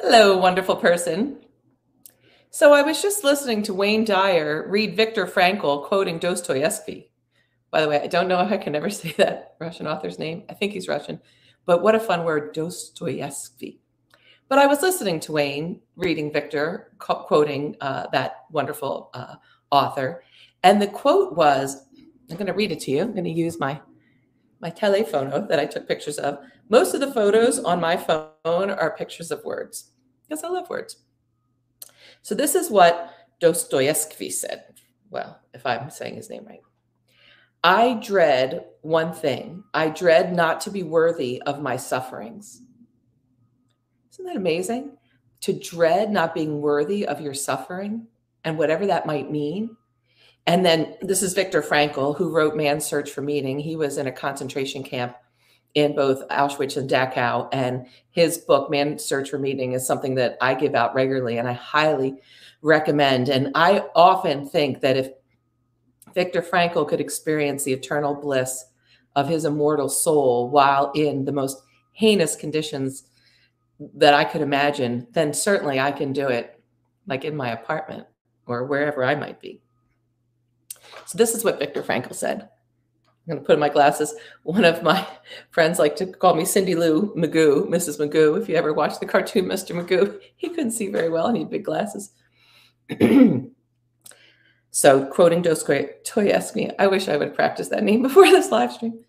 Hello, wonderful person. So I was just listening to Wayne Dyer read Viktor Frankl quoting Dostoevsky. By the way, I don't know if I can ever say that Russian author's name. I think he's Russian, but what a fun word, Dostoevsky. But I was listening to Wayne reading Victor quoting uh, that wonderful uh, author, and the quote was, "I'm going to read it to you. I'm going to use my my telephoto that I took pictures of. Most of the photos on my phone are pictures of words because I love words. So this is what Dostoevsky said. Well, if I'm saying his name right. I dread one thing. I dread not to be worthy of my sufferings. Isn't that amazing? To dread not being worthy of your suffering and whatever that might mean. And then this is Viktor Frankl, who wrote Man's Search for Meaning. He was in a concentration camp in both Auschwitz and Dachau. And his book, Man's Search for Meaning, is something that I give out regularly and I highly recommend. And I often think that if Viktor Frankl could experience the eternal bliss of his immortal soul while in the most heinous conditions that I could imagine, then certainly I can do it like in my apartment or wherever I might be. So this is what Viktor Frankl said. I'm going to put in my glasses. One of my friends like to call me Cindy Lou Magoo, Mrs. Magoo. If you ever watched the cartoon Mr. Magoo, he couldn't see very well and he had big glasses. so quoting Dostoevsky, I wish I would practice that name before this live stream.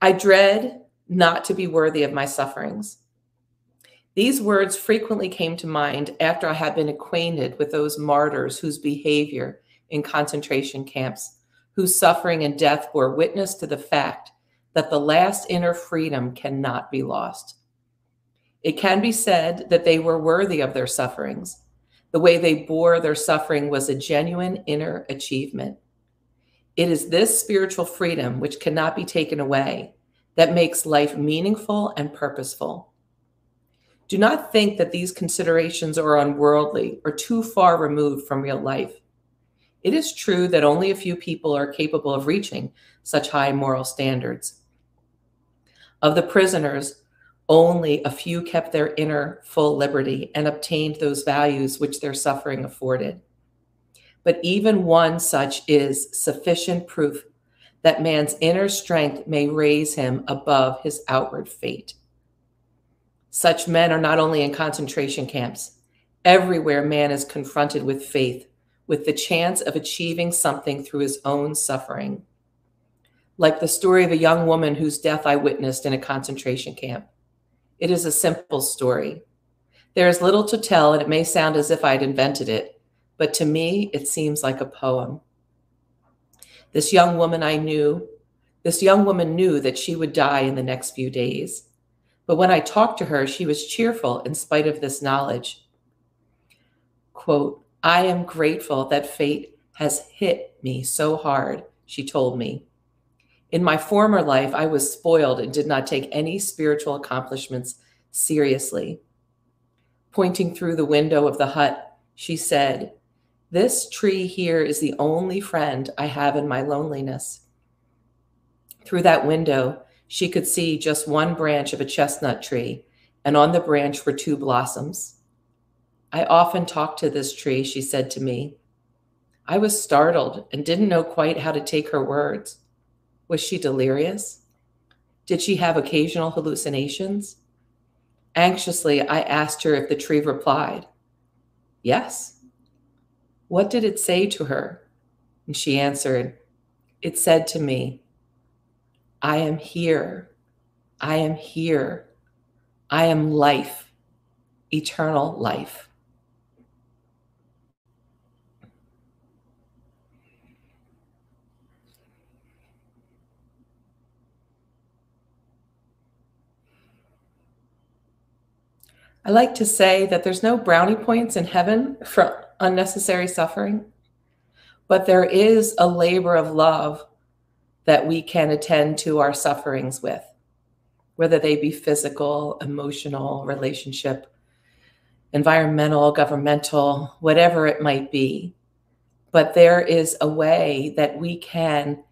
I dread not to be worthy of my sufferings. These words frequently came to mind after I had been acquainted with those martyrs whose behavior in concentration camps, whose suffering and death bore witness to the fact that the last inner freedom cannot be lost. It can be said that they were worthy of their sufferings. The way they bore their suffering was a genuine inner achievement. It is this spiritual freedom, which cannot be taken away, that makes life meaningful and purposeful. Do not think that these considerations are unworldly or too far removed from real life. It is true that only a few people are capable of reaching such high moral standards. Of the prisoners, only a few kept their inner full liberty and obtained those values which their suffering afforded. But even one such is sufficient proof that man's inner strength may raise him above his outward fate. Such men are not only in concentration camps. Everywhere man is confronted with faith, with the chance of achieving something through his own suffering. Like the story of a young woman whose death I witnessed in a concentration camp. It is a simple story. There is little to tell, and it may sound as if I'd invented it, but to me, it seems like a poem. This young woman I knew, this young woman knew that she would die in the next few days. But when I talked to her, she was cheerful in spite of this knowledge. Quote, I am grateful that fate has hit me so hard, she told me. In my former life, I was spoiled and did not take any spiritual accomplishments seriously. Pointing through the window of the hut, she said, This tree here is the only friend I have in my loneliness. Through that window, she could see just one branch of a chestnut tree, and on the branch were two blossoms. I often talked to this tree, she said to me. I was startled and didn't know quite how to take her words. Was she delirious? Did she have occasional hallucinations? Anxiously, I asked her if the tree replied, Yes. What did it say to her? And she answered, It said to me, I am here. I am here. I am life, eternal life. I like to say that there's no brownie points in heaven for unnecessary suffering, but there is a labor of love that we can attend to our sufferings with, whether they be physical, emotional, relationship, environmental, governmental, whatever it might be. But there is a way that we can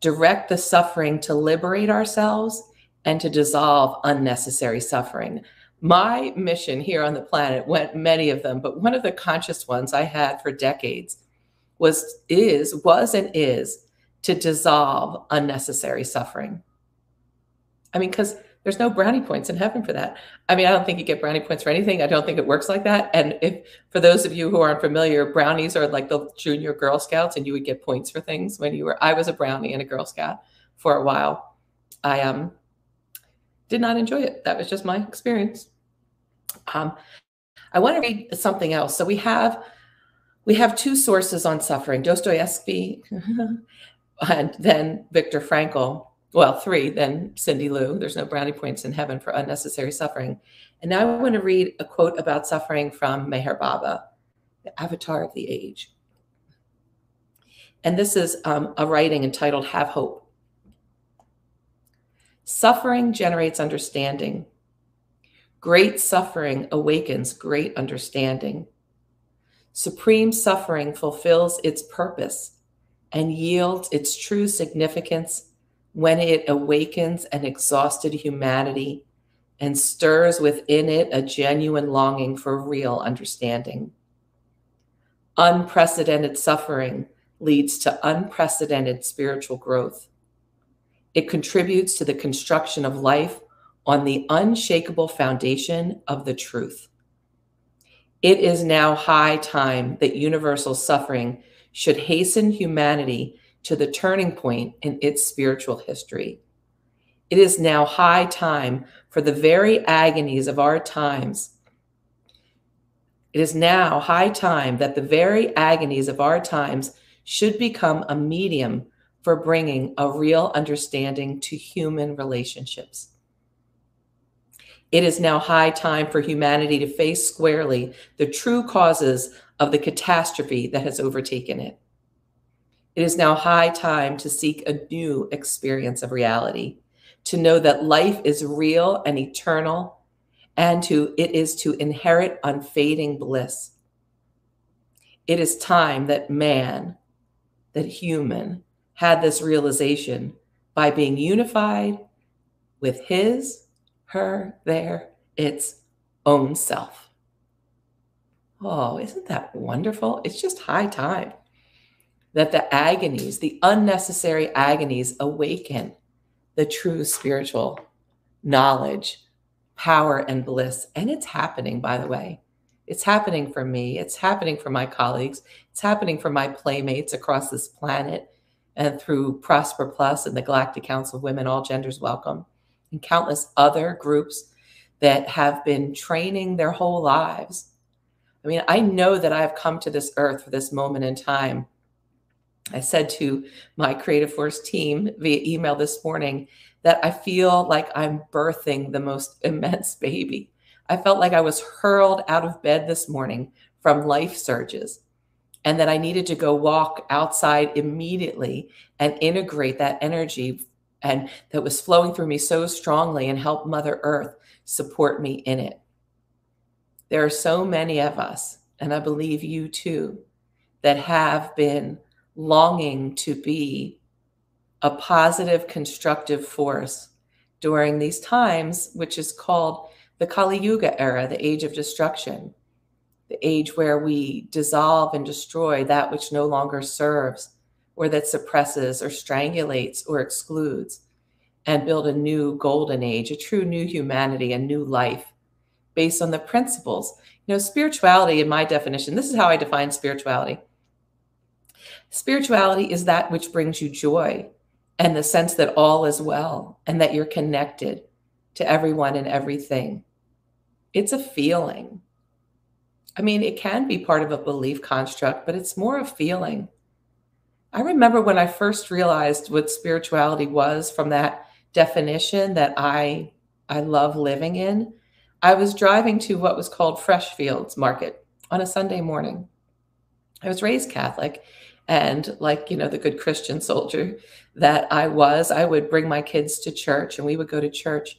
direct the suffering to liberate ourselves and to dissolve unnecessary suffering my mission here on the planet went many of them, but one of the conscious ones I had for decades was, is, was, and is to dissolve unnecessary suffering. I mean, because there's no brownie points in heaven for that. I mean, I don't think you get brownie points for anything. I don't think it works like that. And if, for those of you who aren't familiar, brownies are like the junior Girl Scouts, and you would get points for things when you were. I was a brownie and a Girl Scout for a while. I um did not enjoy it. That was just my experience. Um, I want to read something else. So we have we have two sources on suffering: Dostoevsky, and then Viktor Frankl well, three, then Cindy Lou. There's no brownie points in heaven for unnecessary suffering. And now I want to read a quote about suffering from Meher Baba, the avatar of the age. And this is um, a writing entitled Have Hope. Suffering generates understanding. Great suffering awakens great understanding. Supreme suffering fulfills its purpose and yields its true significance when it awakens an exhausted humanity and stirs within it a genuine longing for real understanding. Unprecedented suffering leads to unprecedented spiritual growth. It contributes to the construction of life on the unshakable foundation of the truth. It is now high time that universal suffering should hasten humanity to the turning point in its spiritual history. It is now high time for the very agonies of our times. It is now high time that the very agonies of our times should become a medium for bringing a real understanding to human relationships. It is now high time for humanity to face squarely the true causes of the catastrophe that has overtaken it. It is now high time to seek a new experience of reality, to know that life is real and eternal, and to it is to inherit unfading bliss. It is time that man, that human, had this realization by being unified with his, her, their, its own self. Oh, isn't that wonderful? It's just high time that the agonies, the unnecessary agonies, awaken the true spiritual knowledge, power, and bliss. And it's happening, by the way. It's happening for me. It's happening for my colleagues. It's happening for my playmates across this planet and through Prosper Plus and the Galactic Council of Women, All Genders Welcome, and countless other groups that have been training their whole lives. I mean, I know that I've come to this earth for this moment in time I said to my Creative Force team via email this morning that I feel like I'm birthing the most immense baby. I felt like I was hurled out of bed this morning from life surges and that I needed to go walk outside immediately and integrate that energy and that was flowing through me so strongly and help Mother Earth support me in it. There are so many of us, and I believe you too, that have been longing to be a positive, constructive force during these times, which is called the Kali Yuga era, the age of destruction, the age where we dissolve and destroy that which no longer serves or that suppresses or strangulates or excludes, and build a new golden age, a true new humanity, a new life based on the principles. You know, spirituality, in my definition, this is how I define spirituality Spirituality is that which brings you joy and the sense that all is well and that you're connected to everyone and everything. It's a feeling. I mean, it can be part of a belief construct, but it's more a feeling. I remember when I first realized what spirituality was from that definition that I I love living in. I was driving to what was called Freshfields Market on a Sunday morning. I was raised Catholic and like, you know, the good Christian soldier that I was, I would bring my kids to church and we would go to church.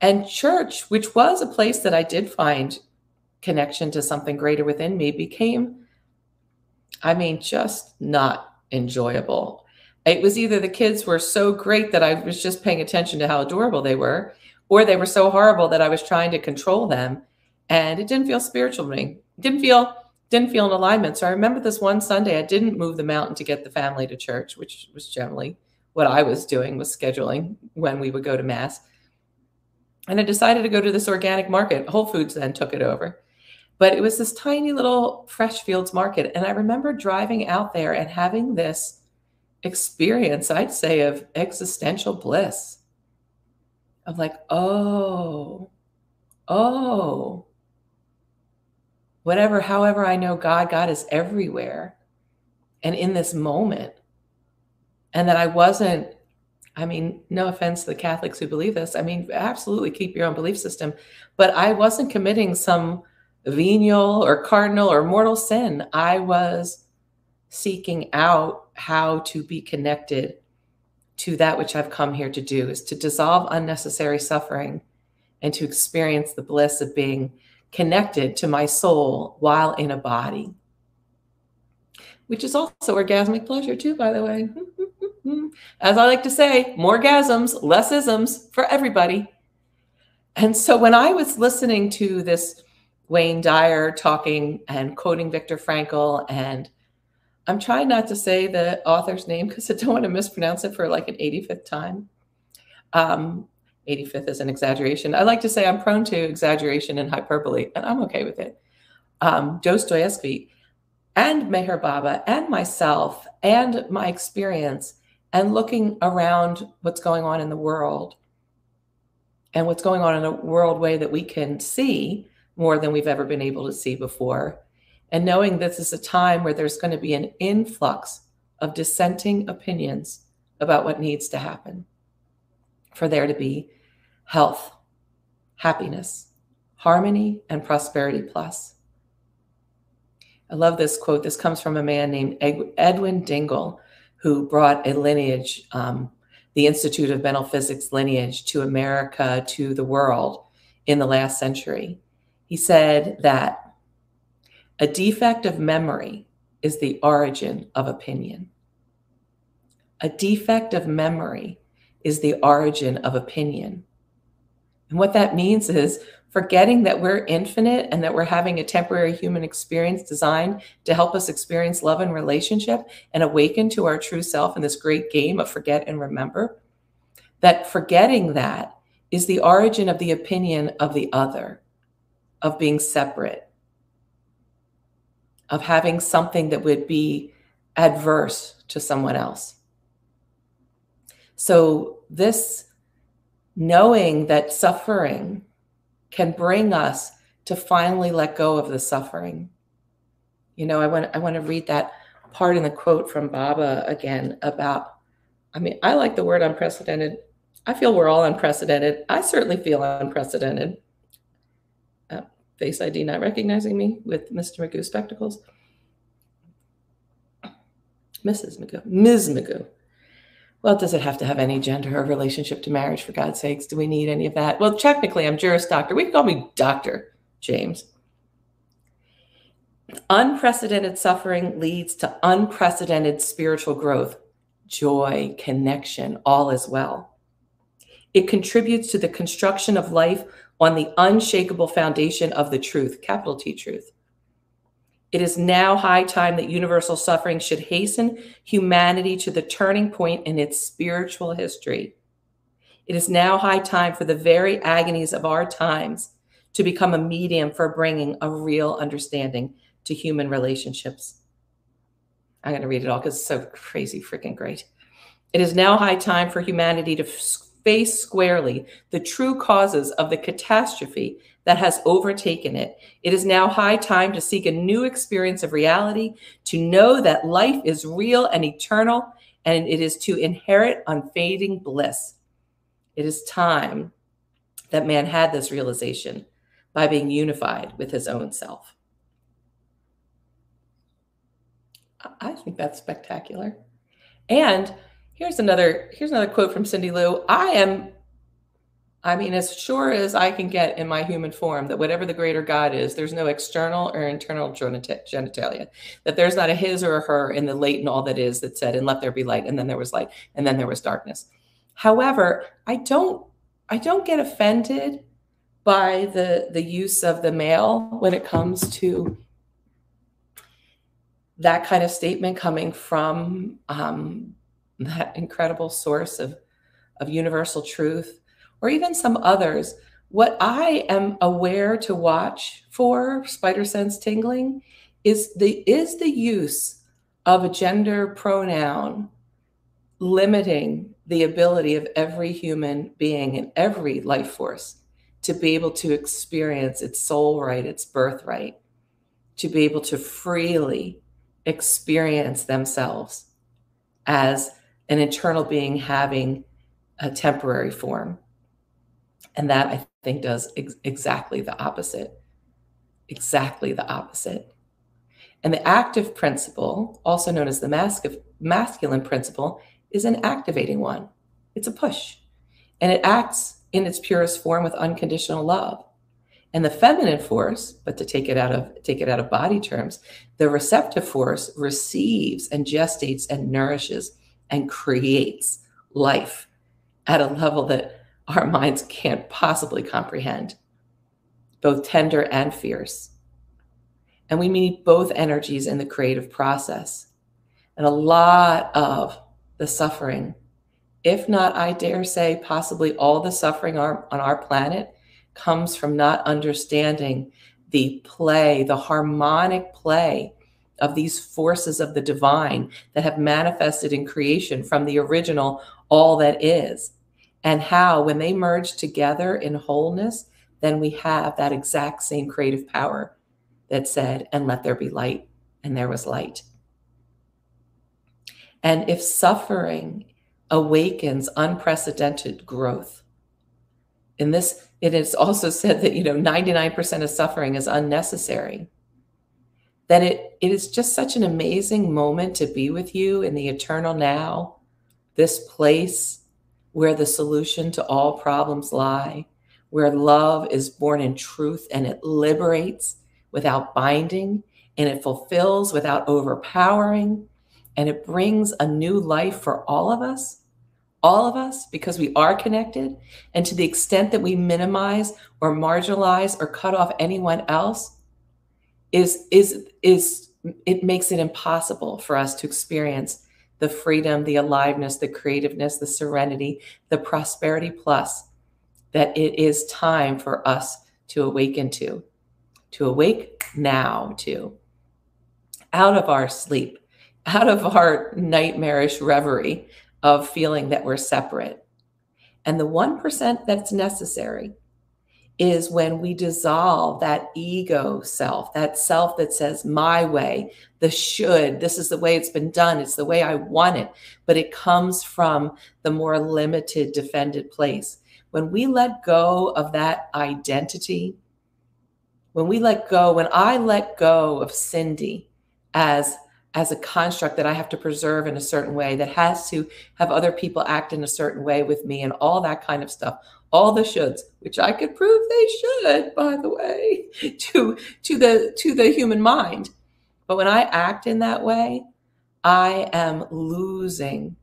And church, which was a place that I did find connection to something greater within me, became, I mean, just not enjoyable. It was either the kids were so great that I was just paying attention to how adorable they were, or they were so horrible that I was trying to control them and it didn't feel spiritual to me. It didn't feel didn't feel in alignment. So I remember this one Sunday I didn't move the mountain to get the family to church, which was generally what I was doing was scheduling when we would go to mass. And I decided to go to this organic market. Whole Foods then took it over. But it was this tiny little fresh fields market and I remember driving out there and having this experience, I'd say, of existential bliss of like, oh, oh, whatever, however I know God, God is everywhere and in this moment. And that I wasn't, I mean, no offense to the Catholics who believe this. I mean, absolutely keep your own belief system, but I wasn't committing some venial or cardinal or mortal sin. I was seeking out how to be connected to that which I've come here to do is to dissolve unnecessary suffering and to experience the bliss of being connected to my soul while in a body, which is also orgasmic pleasure, too, by the way. As I like to say, more gasms, less isms for everybody. And so when I was listening to this Wayne Dyer talking and quoting Viktor Frankl, and I'm trying not to say the author's name because I don't want to mispronounce it for like an 85th time. Um, 85th is an exaggeration. I like to say I'm prone to exaggeration and hyperbole, and I'm okay with it. Um, Dostoevsky and Meher Baba and myself and my experience and looking around what's going on in the world and what's going on in a world way that we can see more than we've ever been able to see before. And knowing this is a time where there's going to be an influx of dissenting opinions about what needs to happen for there to be health, happiness, harmony, and prosperity plus. I love this quote. This comes from a man named Edwin Dingle, who brought a lineage, um, the Institute of Mentalphysics lineage, to America, to the world in the last century. He said that a defect of memory is the origin of opinion. A defect of memory is the origin of opinion. And what that means is forgetting that we're infinite and that we're having a temporary human experience designed to help us experience love and relationship and awaken to our true self in this great game of forget and remember. That forgetting that is the origin of the opinion of the other, of being separate, of having something that would be adverse to someone else. So, this knowing that suffering can bring us to finally let go of the suffering. You know, I want I want to read that part in the quote from Baba again about I mean, I like the word unprecedented. I feel we're all unprecedented. I certainly feel unprecedented. Face ID not recognizing me with Mr. Magoo spectacles. Mrs. Magoo, Ms. Magoo. Well, does it have to have any gender or relationship to marriage, for God's sakes? Do we need any of that? Well, technically, I'm Juris Doctor. We can call me Dr. James. Unprecedented suffering leads to unprecedented spiritual growth, joy, connection, all is well. It contributes to the construction of life on the unshakable foundation of the truth, capital T truth. It is now high time that universal suffering should hasten humanity to the turning point in its spiritual history. It is now high time for the very agonies of our times to become a medium for bringing a real understanding to human relationships. I'm going to read it all because it's so crazy freaking great. It is now high time for humanity to face squarely the true causes of the catastrophe that has overtaken it. It is now high time to seek a new experience of reality, to know that life is real and eternal, and it is to inherit unfading bliss. It is time that man had this realization by being unified with his own self. I think that's spectacular. And here's another here's another quote from Cindy Lou. I am I mean, as sure as I can get in my human form, that whatever the greater God is, there's no external or internal genitalia, that there's not a his or a her in the latent all that is that said, and let there be light, and then there was light, and then there was darkness. However, I don't, I don't get offended by the the use of the male when it comes to that kind of statement coming from um, that incredible source of of universal truth or even some others. What i am aware to watch for spider sense tingling is the is the use of a gender pronoun limiting the ability of every human being and every life force to be able to experience its soul right, its birthright, to be able to freely experience themselves as an internal being having a temporary form. And that I think does ex- exactly the opposite. Exactly the opposite. And the active principle, also known as the masculine principle, is an activating one. It's a push. And it acts in its purest form with unconditional love. And the feminine force, but to take it out of take it out of body terms, the receptive force receives and gestates and nourishes and creates life at a level that our minds can't possibly comprehend, both tender and fierce. And we need both energies in the creative process. And a lot of the suffering if not, I dare say, possibly all the suffering on our planet comes from not understanding the play, the harmonic play of these forces of the divine that have manifested in creation from the original all that is. And how, when they merge together in wholeness, then we have that exact same creative power that said, and let there be light, and there was light. And if suffering awakens unprecedented growth. In this, it is also said that, you know, 99% of suffering is unnecessary. That it, it is just such an amazing moment to be with you in the eternal now, this place where the solution to all problems lie, where love is born in truth and it liberates without binding and it fulfills without overpowering and it brings a new life for all of us all of us, because we are connected. And to the extent that we minimize or marginalize or cut off anyone else, is is is it makes it impossible for us to experience the freedom, the aliveness, the creativeness, the serenity, the prosperity plus that it is time for us to awaken to, to awake now to, out of our sleep, out of our nightmarish reverie, of feeling that we're separate. And the 1% that's necessary is when we dissolve that ego self, that self that says, my way, the should, this is the way it's been done, it's the way I want it. But it comes from the more limited, defended place. When we let go of that identity, when we let go, when I let go of Cindy as as a construct that I have to preserve in a certain way, that has to have other people act in a certain way with me, and all that kind of stuff. All the shoulds, which I could prove they should, by the way, to to the to the human mind. But when I act in that way, I am losing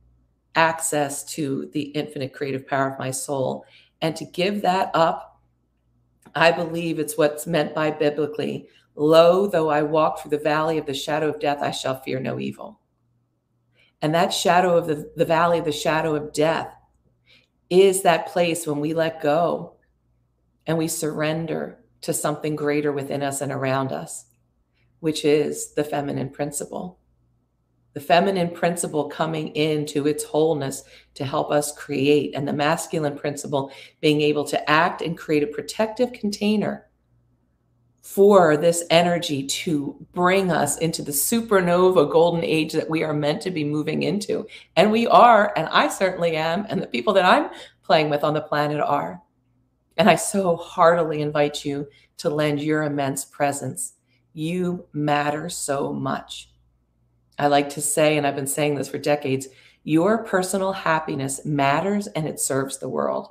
access to the infinite creative power of my soul. And to give that up, I believe it's what's meant by biblically Lo, though I walk through the valley of the shadow of death, I shall fear no evil. And that shadow of the, the valley of the shadow of death is that place when we let go and we surrender to something greater within us and around us, which is the feminine principle. The feminine principle coming into its wholeness to help us create, and the masculine principle being able to act and create a protective container for this energy to bring us into the supernova golden age that we are meant to be moving into. And we are, and I certainly am, and the people that I'm playing with on the planet are. And I so heartily invite you to lend your immense presence. You matter so much. I like to say, and I've been saying this for decades your personal happiness matters and it serves the world.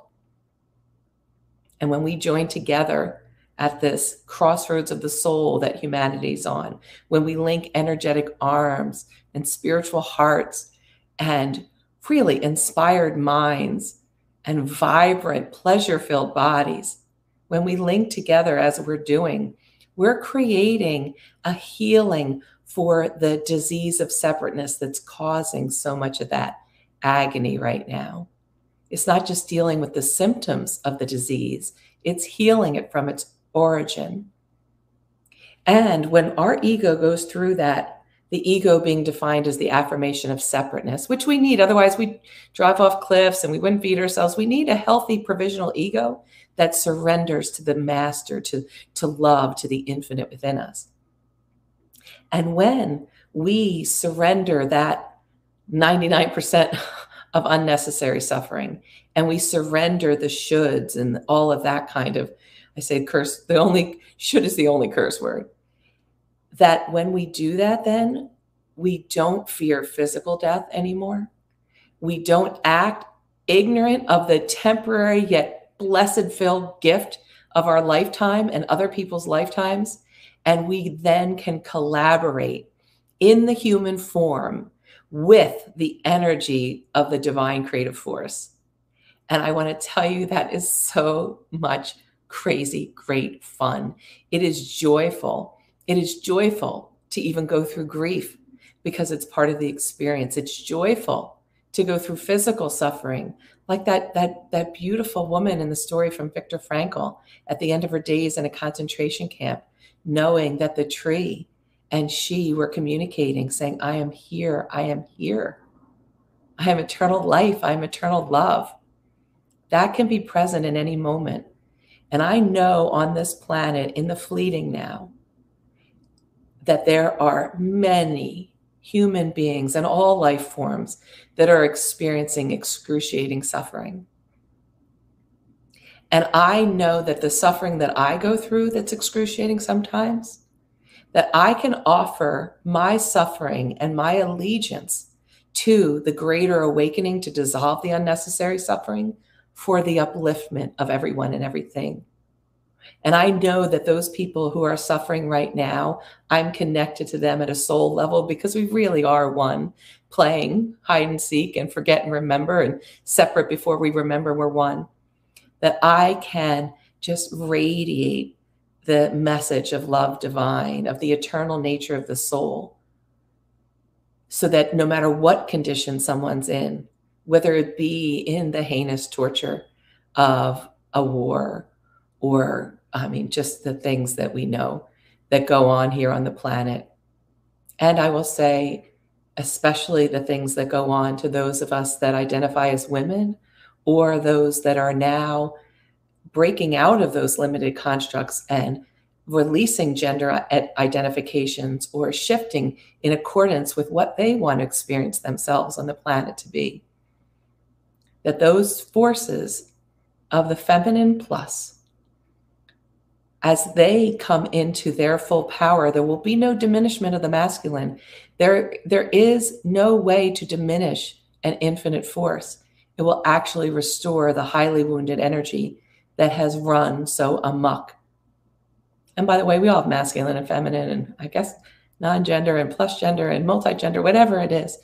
And when we join together, at this crossroads of the soul that humanity's on, when we link energetic arms and spiritual hearts and really inspired minds and vibrant, pleasure filled bodies, when we link together as we're doing, we're creating a healing for the disease of separateness that's causing so much of that agony right now. It's not just dealing with the symptoms of the disease, it's healing it from its origin. And when our ego goes through that the ego being defined as the affirmation of separateness, which we need. Otherwise, we drive off cliffs and we wouldn't feed ourselves. We need a healthy provisional ego that surrenders to the master, to, to love, to the infinite within us. And when we surrender that 99% of unnecessary suffering and we surrender the shoulds and all of that kind of, I say curse, the only should is the only curse word that when we do that, then we don't fear physical death anymore. We don't act ignorant of the temporary yet blessed filled gift of our lifetime and other people's lifetimes. And we then can collaborate in the human form with the energy of the divine creative force. And I want to tell you that is so much crazy, great fun. It is joyful. It is joyful to even go through grief because it's part of the experience. It's joyful to go through physical suffering, like that that that beautiful woman in the story from Viktor Frankl at the end of her days in a concentration camp, knowing that the tree and she were communicating, saying, I am here, I am here. I am eternal life, I am eternal love. That can be present in any moment. And I know on this planet, in the fleeting now, that there are many human beings and all life forms that are experiencing excruciating suffering. And I know that the suffering that I go through that's excruciating sometimes, that I can offer my suffering and my allegiance to the greater awakening to dissolve the unnecessary suffering for the upliftment of everyone and everything. And I know that those people who are suffering right now, I'm connected to them at a soul level because we really are one, playing hide and seek and forget and remember and separate before we remember we're one. That I can just radiate the message of love divine, of the eternal nature of the soul, so that no matter what condition someone's in, whether it be in the heinous torture of a war or I mean, just the things that we know that go on here on the planet. And I will say, especially the things that go on to those of us that identify as women or those that are now breaking out of those limited constructs and releasing gender identifications or shifting in accordance with what they want to experience themselves on the planet to be. That those forces of the feminine plus as they come into their full power, there will be no diminishment of the masculine. There, there is no way to diminish an infinite force. It will actually restore the highly wounded energy that has run so amuck. And by the way, we all have masculine and feminine, and I guess non gender and plus gender and multi gender, whatever it is.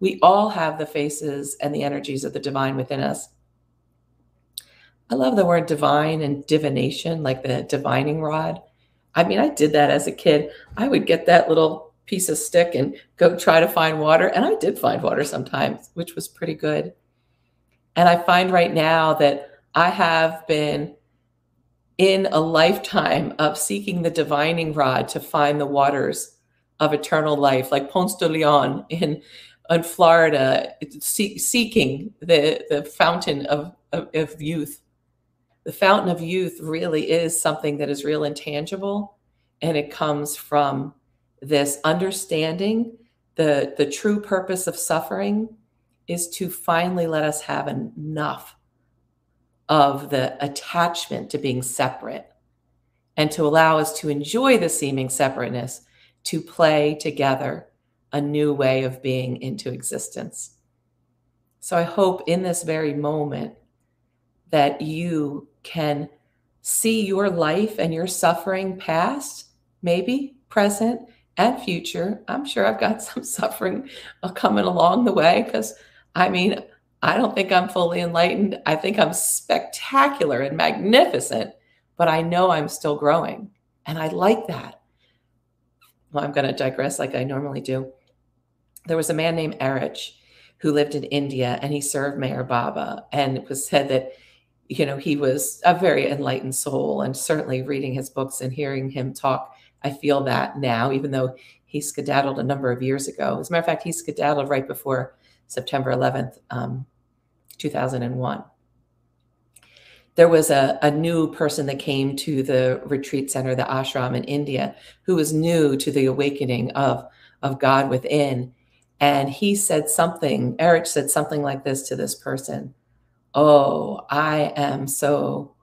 We all have the faces and the energies of the divine within us. I love the word divine and divination, like the divining rod. I mean, I did that as a kid. I would get that little piece of stick and go try to find water. And I did find water sometimes, which was pretty good. And I find right now that I have been in a lifetime of seeking the divining rod to find the waters of eternal life, like Ponce de Leon in, in Florida, seeking the, the fountain of, of, of youth. The fountain of youth really is something that is real and tangible and it comes from this understanding the the true purpose of suffering is to finally let us have enough of the attachment to being separate and to allow us to enjoy the seeming separateness to play together a new way of being into existence so i hope in this very moment that you can see your life and your suffering past, maybe present and future. I'm sure I've got some suffering coming along the way because I mean, I don't think I'm fully enlightened. I think I'm spectacular and magnificent, but I know I'm still growing. And I like that. Well, I'm going to digress like I normally do. There was a man named Eruch who lived in India and he served Meher Baba. And it was said that, you know, he was a very enlightened soul. And certainly reading his books and hearing him talk, I feel that now, even though he skedaddled a number of years ago. As a matter of fact, he skedaddled right before September 11th, um, 2001. There was a, a new person that came to the retreat center, the ashram in India, who was new to the awakening of, of God within. And he said something, Eruch said something like this to this person Oh, I am so,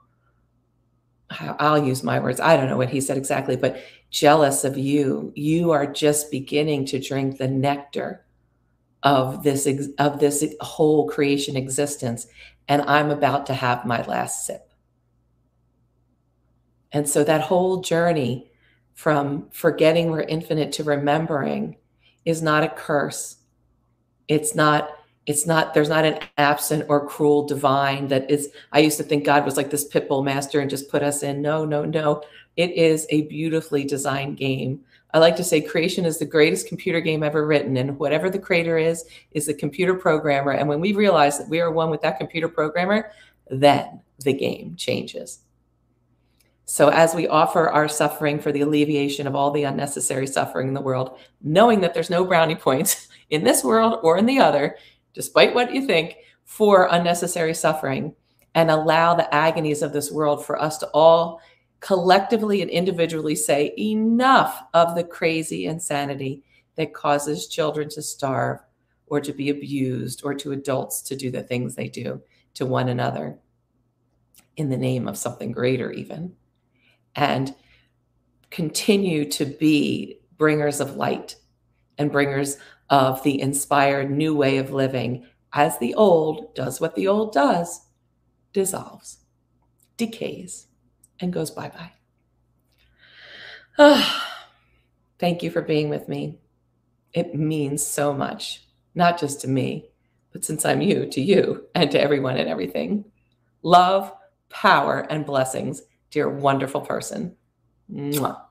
I'll use my words. I don't know what he said exactly, but jealous of you. You are just beginning to drink the nectar of this of this whole creation existence and i'm about to have my last sip. And so that whole journey from forgetting we're infinite to remembering is not a curse. It's not it's not there's not an absent or cruel divine that is i used to think god was like this pit bull master and just put us in. No no no. It is a beautifully designed game I like to say creation is the greatest computer game ever written, and whatever the creator is, is the computer programmer. And when we realize that we are one with that computer programmer, then the game changes. So, as we offer our suffering for the alleviation of all the unnecessary suffering in the world, knowing that there's no brownie points in this world or in the other, despite what you think, for unnecessary suffering, and allow the agonies of this world for us to all collectively and individually say enough of the crazy insanity that causes children to starve or to be abused or to adults to do the things they do to one another in the name of something greater, even. And continue to be bringers of light and bringers of the inspired new way of living as the old does what the old does dissolves, decays and goes bye bye. Oh, ah, thank you for being with me. It means so much, not just to me, but since I'm you, to you and to everyone and everything. Love, power, and blessings, dear wonderful person. Mwah.